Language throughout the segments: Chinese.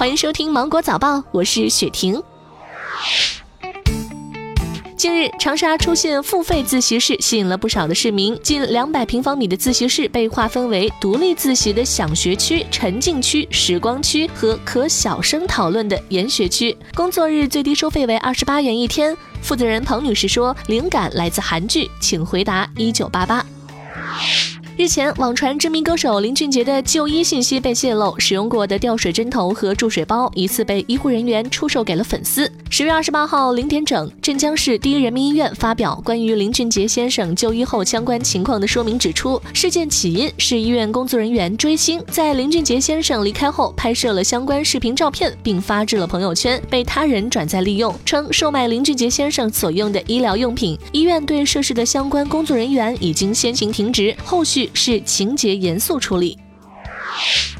欢迎收听《芒果早报》，我是雪婷。近日，长沙出现付费自习室，吸引了不少的市民。近两百平方米的自习室被划分为独立自习的享学区、沉浸区、时光区和可小声讨论的研学区。工作日最低收费为二十八元一天。负责人彭女士说：“灵感来自韩剧，请回答一九八八。”日前，网传知名歌手林俊杰的就医信息被泄露，使用过的吊水针头和注水包疑似被医护人员出售给了粉丝。十月二十八号零点整，镇江市第一人民医院发表关于林俊杰先生就医后相关情况的说明，指出事件起因是医院工作人员追星，在林俊杰先生离开后拍摄了相关视频照片，并发至了朋友圈，被他人转载利用，称售卖林俊杰先生所用的医疗用品。医院对涉事的相关工作人员已经先行停职，后续。是情节严肃处理。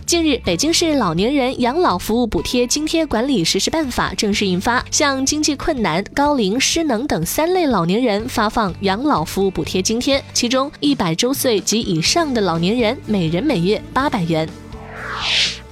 近日，北京市老年人养老服务补贴津贴管理实施办法正式印发，向经济困难、高龄、失能等三类老年人发放养老服务补贴津贴，其中一百周岁及以上的老年人，每人每月八百元。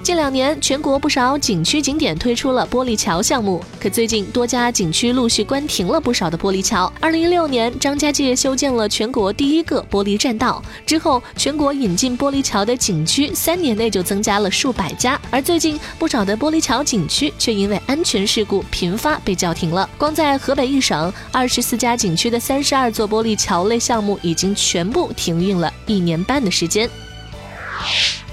近两年，全国不少景区景点推出了玻璃桥项目，可最近多家景区陆续关停了不少的玻璃桥。二零一六年，张家界修建了全国第一个玻璃栈道，之后全国引进玻璃桥的景区三年内就增加了数百家。而最近，不少的玻璃桥景区却因为安全事故频发被叫停了。光在河北一省，二十四家景区的三十二座玻璃桥类项目已经全部停运了一年半的时间。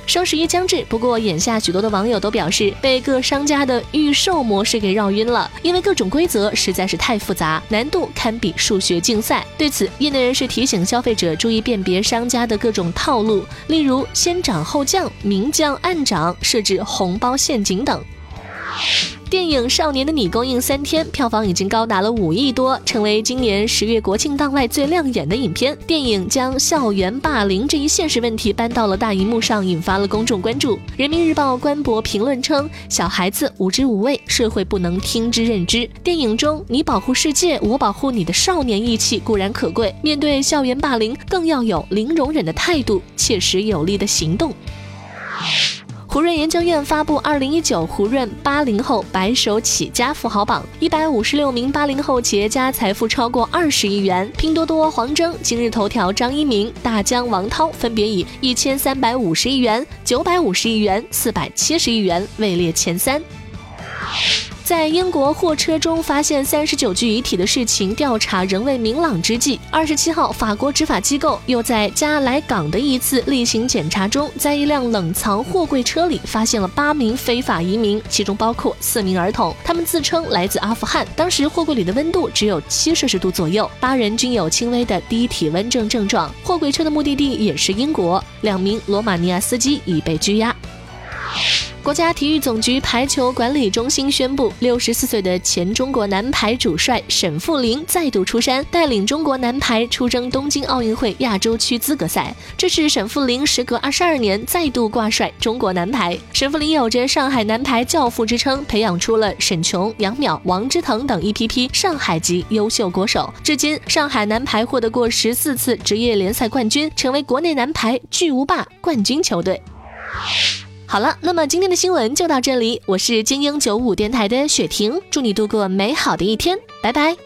双十一将至，不过眼下许多的网友都表示被各商家的预售模式给绕晕了，因为各种规则实在是太复杂，难度堪比数学竞赛。对此，业内人士提醒消费者注意辨别商家的各种套路，例如先涨后降、明降暗涨、设置红包陷阱等。电影《少年的你》公映三天，票房已经高达了五亿多，成为今年十月国庆档外最亮眼的影片。电影将校园霸凌这一现实问题搬到了大荧幕上，引发了公众关注。人民日报官博评论称：“小孩子无知无畏，社会不能听之任之。”电影中你保护世界，我保护你的少年义气固然可贵，面对校园霸凌，更要有零容忍的态度，切实有力的行动。胡润研究院发布《二零一九胡润八零后白手起家富豪榜》，一百五十六名八零后企业家财富超过二十亿元。拼多多黄峥、今日头条张一鸣、大疆王涛分别以一千三百五十亿元、九百五十亿元、四百七十亿元位列前三。在英国货车中发现三十九具遗体的事情调查仍未明朗之际，二十七号，法国执法机构又在加莱港的一次例行检查中，在一辆冷藏货柜车里发现了八名非法移民，其中包括四名儿童。他们自称来自阿富汗，当时货柜里的温度只有七摄氏度左右，八人均有轻微的低体温症症状。货柜车的目的地也是英国，两名罗马尼亚司机已被拘押。国家体育总局排球管理中心宣布，六十四岁的前中国男排主帅沈富林再度出山，带领中国男排出征东京奥运会亚洲区资格赛。这是沈富林时隔二十二年再度挂帅中国男排。沈富林有着“上海男排教父”之称，培养出了沈琼、杨淼、王之腾等一批批上海籍优秀国手。至今，上海男排获得过十四次职业联赛冠军，成为国内男排巨无霸冠军球队。好了，那么今天的新闻就到这里。我是精英九五电台的雪婷，祝你度过美好的一天，拜拜。